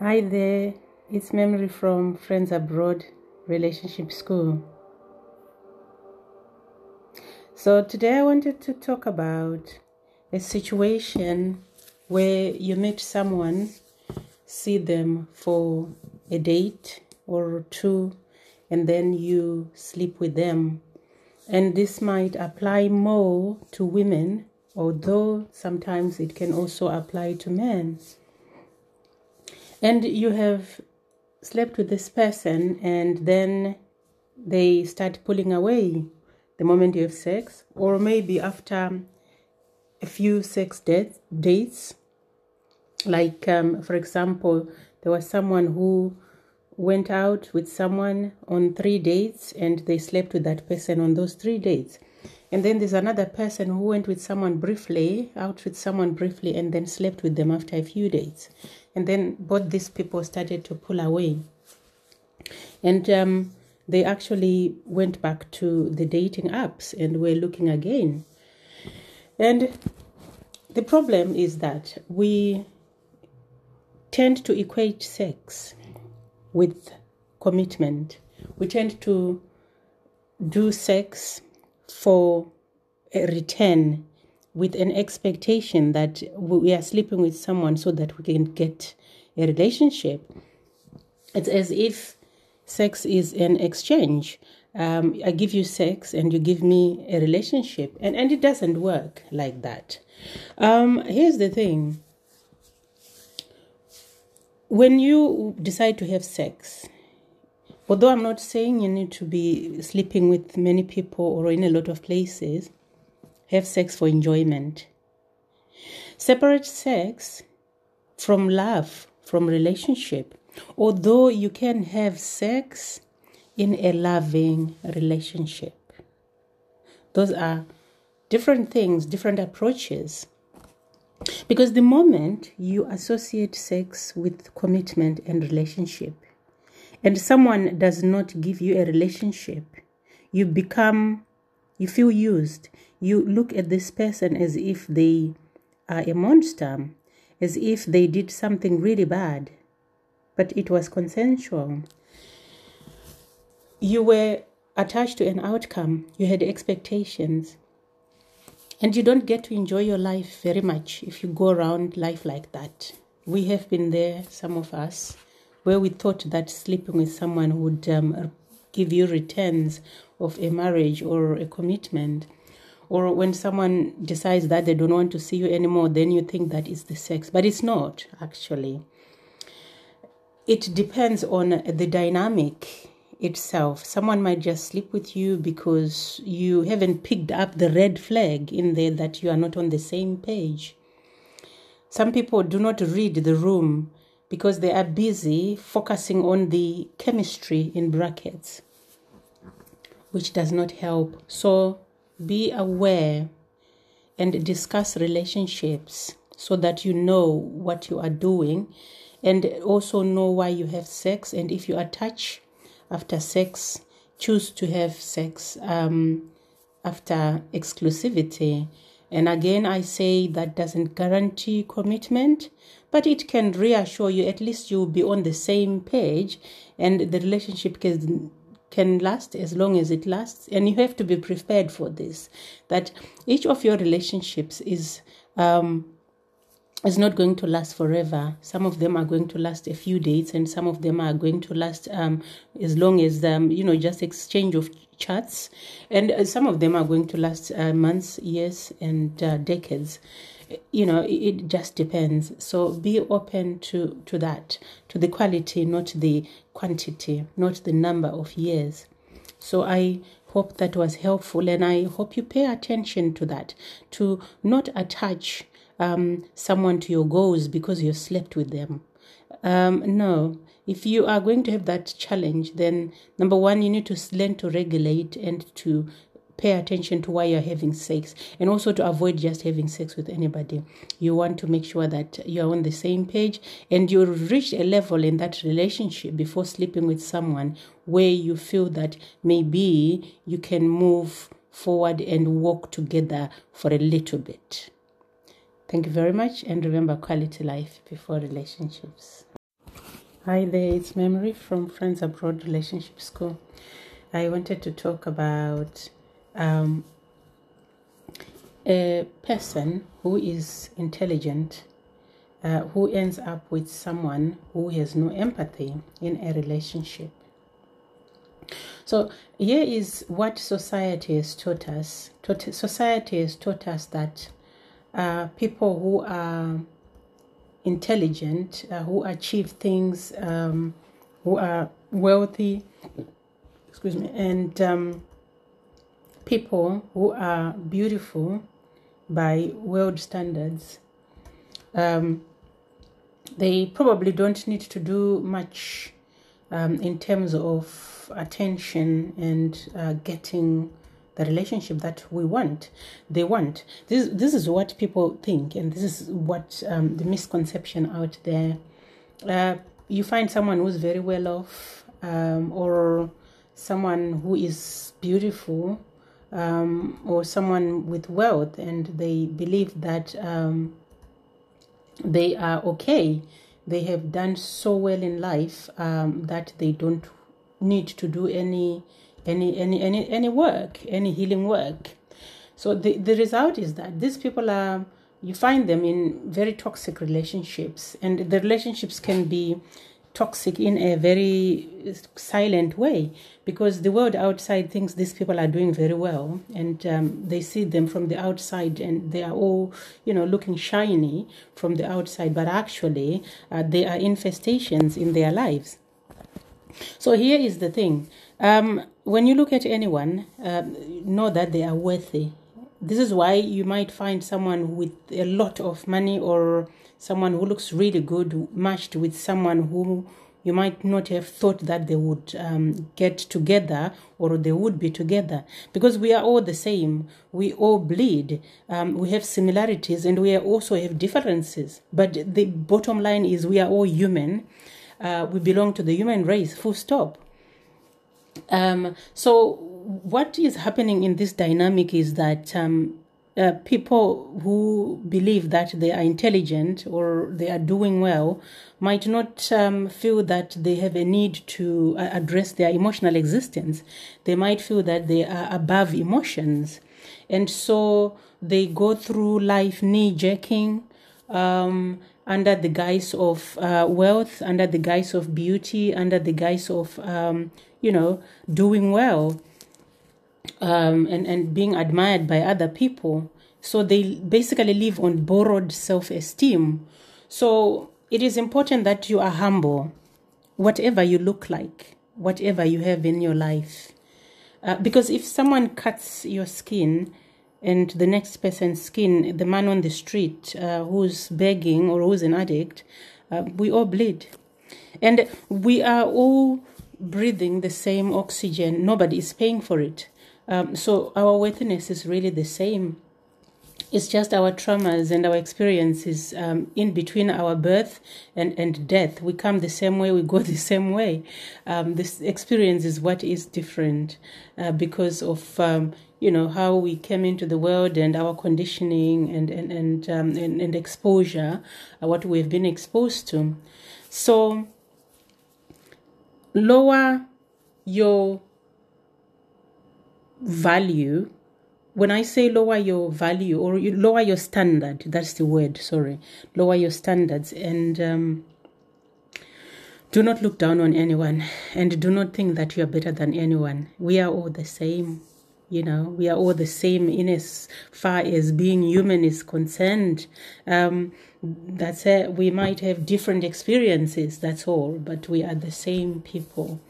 Hi there, it's Memory from Friends Abroad Relationship School. So, today I wanted to talk about a situation where you meet someone, see them for a date or two, and then you sleep with them. And this might apply more to women, although sometimes it can also apply to men and you have slept with this person and then they start pulling away the moment you have sex or maybe after a few sex dates, like um, for example there was someone who went out with someone on three dates and they slept with that person on those three dates and then there's another person who went with someone briefly out with someone briefly and then slept with them after a few dates and then both these people started to pull away. And um, they actually went back to the dating apps and were looking again. And the problem is that we tend to equate sex with commitment. We tend to do sex for a return with an expectation that we are sleeping with someone so that we can get a relationship. It's as if sex is an exchange. Um, I give you sex and you give me a relationship, and, and it doesn't work like that. Um, here's the thing when you decide to have sex, although I'm not saying you need to be sleeping with many people or in a lot of places, have sex for enjoyment. Separate sex from love, from relationship. Although you can have sex in a loving relationship. Those are different things, different approaches. Because the moment you associate sex with commitment and relationship, and someone does not give you a relationship, you become, you feel used. You look at this person as if they are a monster, as if they did something really bad, but it was consensual. You were attached to an outcome, you had expectations, and you don't get to enjoy your life very much if you go around life like that. We have been there, some of us, where we thought that sleeping with someone would um, give you returns of a marriage or a commitment. Or when someone decides that they don't want to see you anymore, then you think that is the sex. But it's not, actually. It depends on the dynamic itself. Someone might just sleep with you because you haven't picked up the red flag in there that you are not on the same page. Some people do not read the room because they are busy focusing on the chemistry in brackets, which does not help. So be aware and discuss relationships so that you know what you are doing and also know why you have sex and if you attach after sex choose to have sex um, after exclusivity and again i say that doesn't guarantee commitment but it can reassure you at least you'll be on the same page and the relationship can can last as long as it lasts and you have to be prepared for this that each of your relationships is um, is not going to last forever. Some of them are going to last a few days, and some of them are going to last um, as long as um, you know just exchange of chats, and uh, some of them are going to last uh, months, years, and uh, decades. You know, it, just depends. So be open to to that, to the quality, not the quantity, not the number of years. So I hope that was helpful, and I hope you pay attention to that, to not attach um, someone to your goals because you slept with them. Um, no, if you are going to have that challenge, then number one, you need to learn to regulate and to pay attention to why you're having sex and also to avoid just having sex with anybody. You want to make sure that you're on the same page and you reach a level in that relationship before sleeping with someone where you feel that maybe you can move forward and walk together for a little bit. Thank you very much and remember quality life before relationships. Hi there, it's Memory from Friends Abroad Relationship School. I wanted to talk about um, a person who is intelligent, uh, who ends up with someone who has no empathy in a relationship. So, here is what society has taught us. Society has taught us that uh, people who are intelligent, uh, who achieve things, um, who are wealthy, excuse me, and um, people who are beautiful by world standards. Um, they probably don't need to do much um, in terms of attention and uh, getting the relationship that we want they want this this is what people think and this is what um, the misconception out there uh, you find someone who's very well off um, or someone who is beautiful um, or someone with wealth and they believe that um, they are okay they have done so well in life um, that they don't need to do any any any any any work, any healing work. So the the result is that these people are you find them in very toxic relationships, and the relationships can be toxic in a very silent way because the world outside thinks these people are doing very well and um, they see them from the outside and they are all you know looking shiny from the outside but actually uh, they are infestations in their lives so here is the thing um, when you look at anyone, uh, know that they are worthy. This is why you might find someone with a lot of money or someone who looks really good matched with someone who you might not have thought that they would um, get together or they would be together. Because we are all the same. We all bleed. Um, we have similarities and we also have differences. But the bottom line is we are all human. Uh, we belong to the human race. Full stop. Um, so what is happening in this dynamic is that um, uh, people who believe that they are intelligent or they are doing well might not um, feel that they have a need to uh, address their emotional existence. They might feel that they are above emotions. And so they go through life knee jerking um, under the guise of uh, wealth, under the guise of beauty, under the guise of um, you know, doing well um, and, and being admired by other people. So they basically live on borrowed self esteem. So it is important that you are humble, whatever you look like, whatever you have in your life. Uh, because if someone cuts your skin, and the next person's skin, the man on the street uh, who's begging or who's an addict, uh, we all bleed. And we are all breathing the same oxygen. Nobody is paying for it. Um, so our worthiness is really the same. It's just our traumas and our experiences um, in between our birth and, and death. We come the same way, we go the same way. Um, this experience is what is different uh, because of um, you know how we came into the world and our conditioning and and and um, and, and, exposure, uh, what we've been exposed to. So lower your value when i say lower your value or you lower your standard that's the word sorry lower your standards and um, do not look down on anyone and do not think that you are better than anyone. We are all the same you know we are all the same in as far as being human is concerned. Um, that's it. We might have different experiences that's all but we are the same people.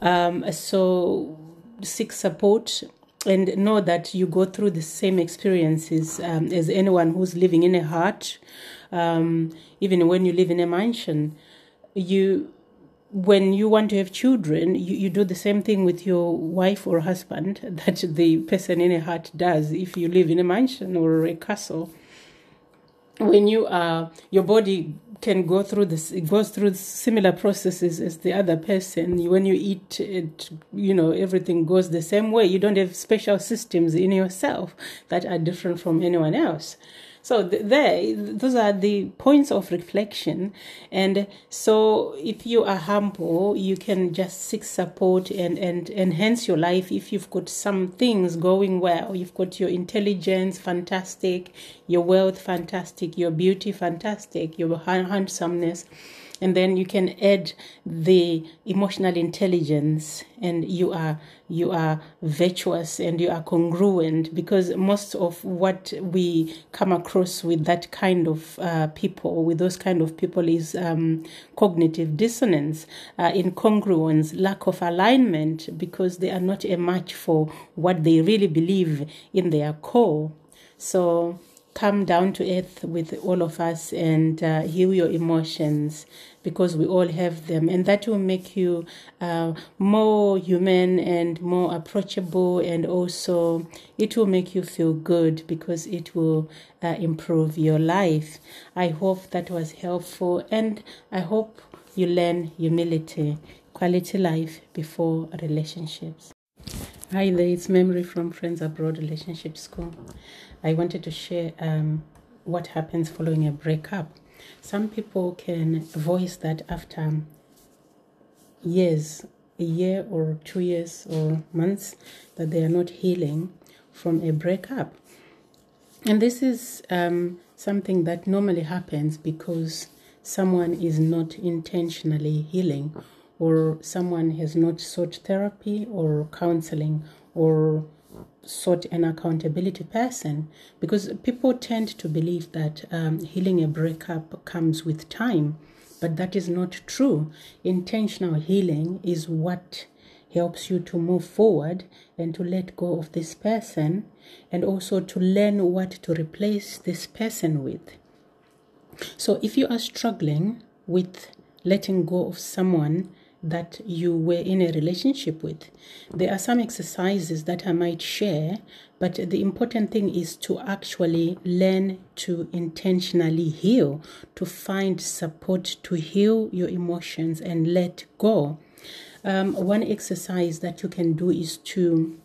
Um, so seek support and know that you go through the same experiences um, as anyone who's living in a hut um, even when you live in a mansion you when you want to have children, you, you do the same thing with your wife or husband that the person in a hut does if you live in a mansion or a castle. When you are, your body can go through this, it goes through similar processes as the other person. When you eat, it, you know, everything goes the same way. You don't have special systems in yourself that are different from anyone else. So there, those are the points of reflection. And so if you are humble, you can just seek support and, and enhance your life. If you've got some things going well, you've got your intelligence, fantastic, your wealth, fantastic, your beauty, fantastic, your handsomeness and then you can add the emotional intelligence and you are you are virtuous and you are congruent because most of what we come across with that kind of uh, people with those kind of people is um, cognitive dissonance uh, incongruence lack of alignment because they are not a match for what they really believe in their core. So come down to earth with all of us and uh, heal your emotions because we all have them. And that will make you uh, more human and more approachable and also it will make you feel good because it will uh, improve your life. I hope that was helpful and i hope you learn humility quality life before relationships Hi there, it's Memory from Friends Abroad Relationship School. I wanted to share um, what happens following a breakup. Some people can voice that after years, a year or two years or months, that they are not healing from a breakup. And this is um, something that normally happens because someone is not intentionally healing or someone has not sought therapy or counseling or sought an accountability person because people tend to believe that um, healing a breakup comes with time, but that is not true. Intentional healing is what helps you to move forward and to let go of this person and also to learn what to replace this person with. So if you are struggling with letting go of someone that you were in a relationship with. There are some exercises that I might share, but the important thing is to actually learn to intentionally heal, to find support to heal your emotions and let go. Um, one exercise that you can do is to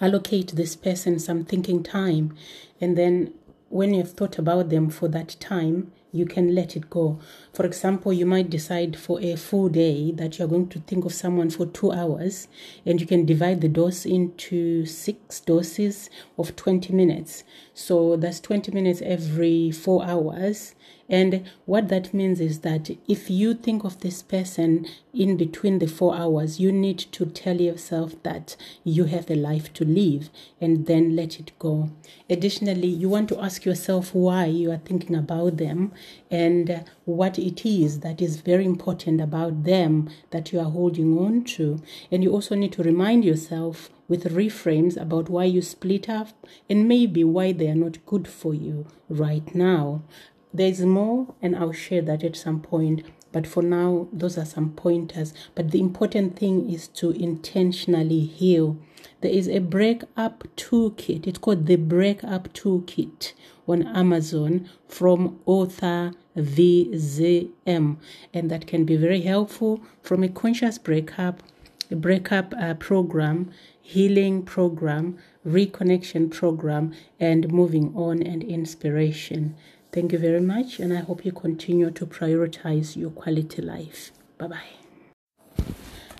allocate this person some thinking time and then when you've thought about them for that time you can let it go. For example, you might decide for a full day that you're going to think of someone for two hours, and you can divide the dose into six doses of 20 minutes. So that's 20 minutes every four hours. And what that means is that if you think of this person in between the four hours, you need to tell yourself that you have a life to live and then let it go. Additionally, you want to ask yourself why you are thinking about them and what it is that is very important about them that you are holding on to. And you also need to remind yourself with reframes about why you split up and maybe why they are not good for you right now. There's more, and I'll share that at some point. But for now, those are some pointers. But the important thing is to intentionally heal. There is a breakup toolkit. It's called the Breakup Toolkit on Amazon from author VZM. And that can be very helpful from a conscious breakup, a breakup uh, program, healing program, reconnection program, and moving on and inspiration. Thank you very much, and I hope you continue to prioritize your quality life. Bye bye.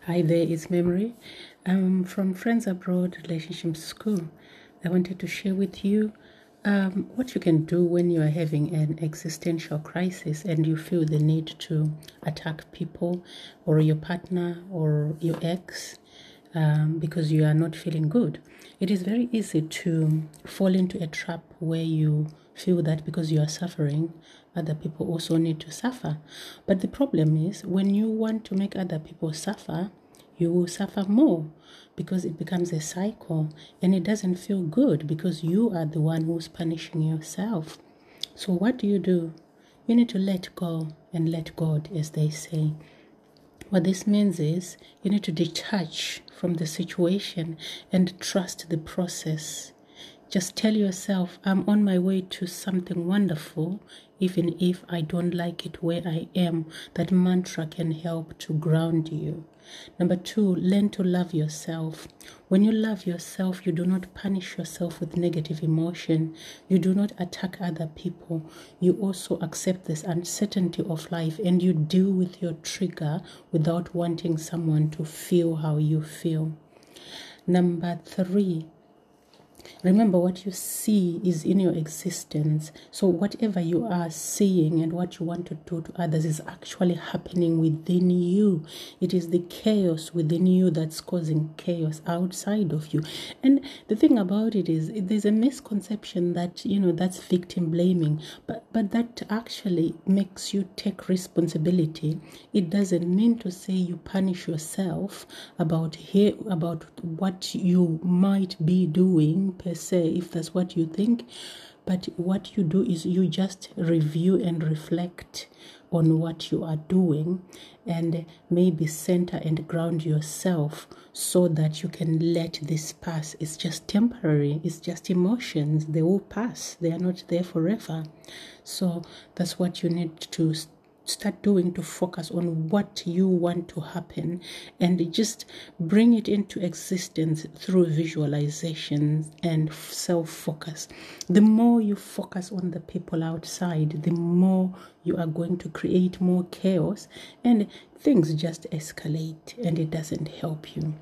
Hi there, it's Memory. I'm from Friends Abroad Relationship School. I wanted to share with you um, what you can do when you are having an existential crisis and you feel the need to attack people or your partner or your ex um, because you are not feeling good. It is very easy to fall into a trap where you feel that because you are suffering, other people also need to suffer. But the problem is when you want to make other people suffer, you will suffer more because it becomes a cycle and it doesn't feel good because you are the one who's punishing yourself. So, what do you do? You need to let go and let God, as they say. What this means is you need to detach from the situation and trust the process just tell yourself, I'm on my way to something wonderful, even if I don't like it where I am. That mantra can help to ground you. Number two, learn to love yourself. When you love yourself, you do not punish yourself with negative emotion. You do not attack other people. You also accept this uncertainty of life and you deal with your trigger without wanting someone to feel how you feel. Number three, Remember, what you see is in your existence. So, whatever you are seeing and what you want to do to others is actually happening within you. It is the chaos within you that's causing chaos outside of you. And the thing about it is, there's a misconception that, you know, that's victim blaming, but, but that actually makes you take responsibility. It doesn't mean to say you punish yourself about, here, about what you might be doing per se, if that's what you think. But what you do is you just review and reflect on what you are doing and maybe center and ground yourself so that you can let this pass. It's just temporary, it's just emotions. They will pass, they are not there forever. So that's what you need to start doing to focus on what you want to happen and just bring it into existence through visualization and self focus. The more you focus on the people outside, the more you are going to create more chaos and things just escalate and it doesn't help you.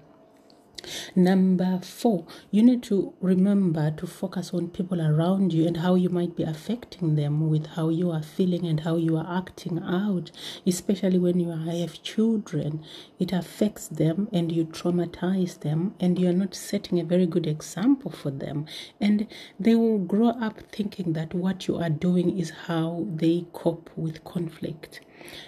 Number four, you need to remember to focus on people around you and how you might be affecting them with how you are feeling and how you are acting out, especially when you have children. It affects them and you traumatize them, and you're not setting a very good example for them. And they will grow up thinking that what you are doing is how they cope with conflict.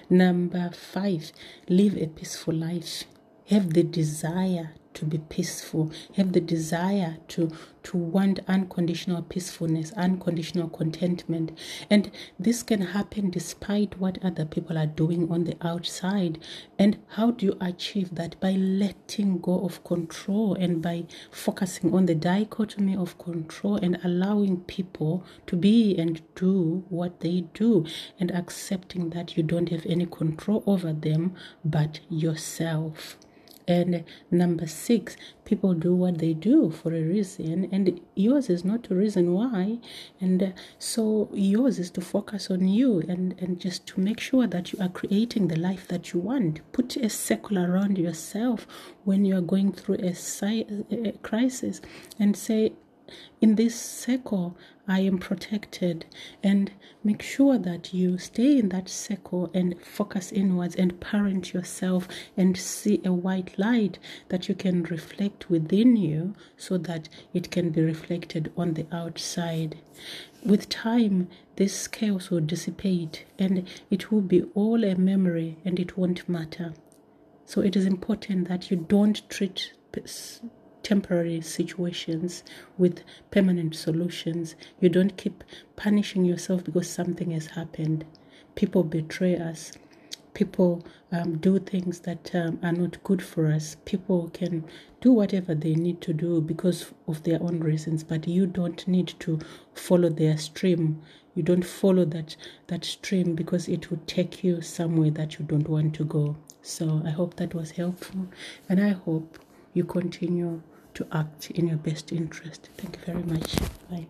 Number five, live a peaceful life. Have the desire to be peaceful, have the desire to to want unconditional peacefulness, unconditional contentment. And this can happen despite what other people are doing on the outside. And how do you achieve that? By letting go of control and by focusing on the dichotomy of control and allowing people to be and do what they do and accepting that you don't have any control over them but yourself. And number six, people do what they do for a reason, and yours is not a reason why. And so yours is to focus on you and, and just to make sure that you are creating the life that you want. Put a circle around yourself when you are going through a, a crisis and say, in this circle, I am protected. And make sure that you stay in that circle and focus inwards and parent yourself and see a white light that you can reflect within you so that it can be reflected on the outside. With time, this chaos will dissipate and it will be all a memory and it won't matter. So it is important that you don't treat temporary situations with permanent solutions. You don't keep punishing yourself because something has happened. People betray us. People um, do things that um, are not good for us. People can do whatever they need to do because of their own reasons, but you don't need to follow their stream. You don't follow that that stream because it will take you somewhere that you don't want to go. So I hope that was helpful, and I hope you continue to act in your best interest. Thank you very much. Bye.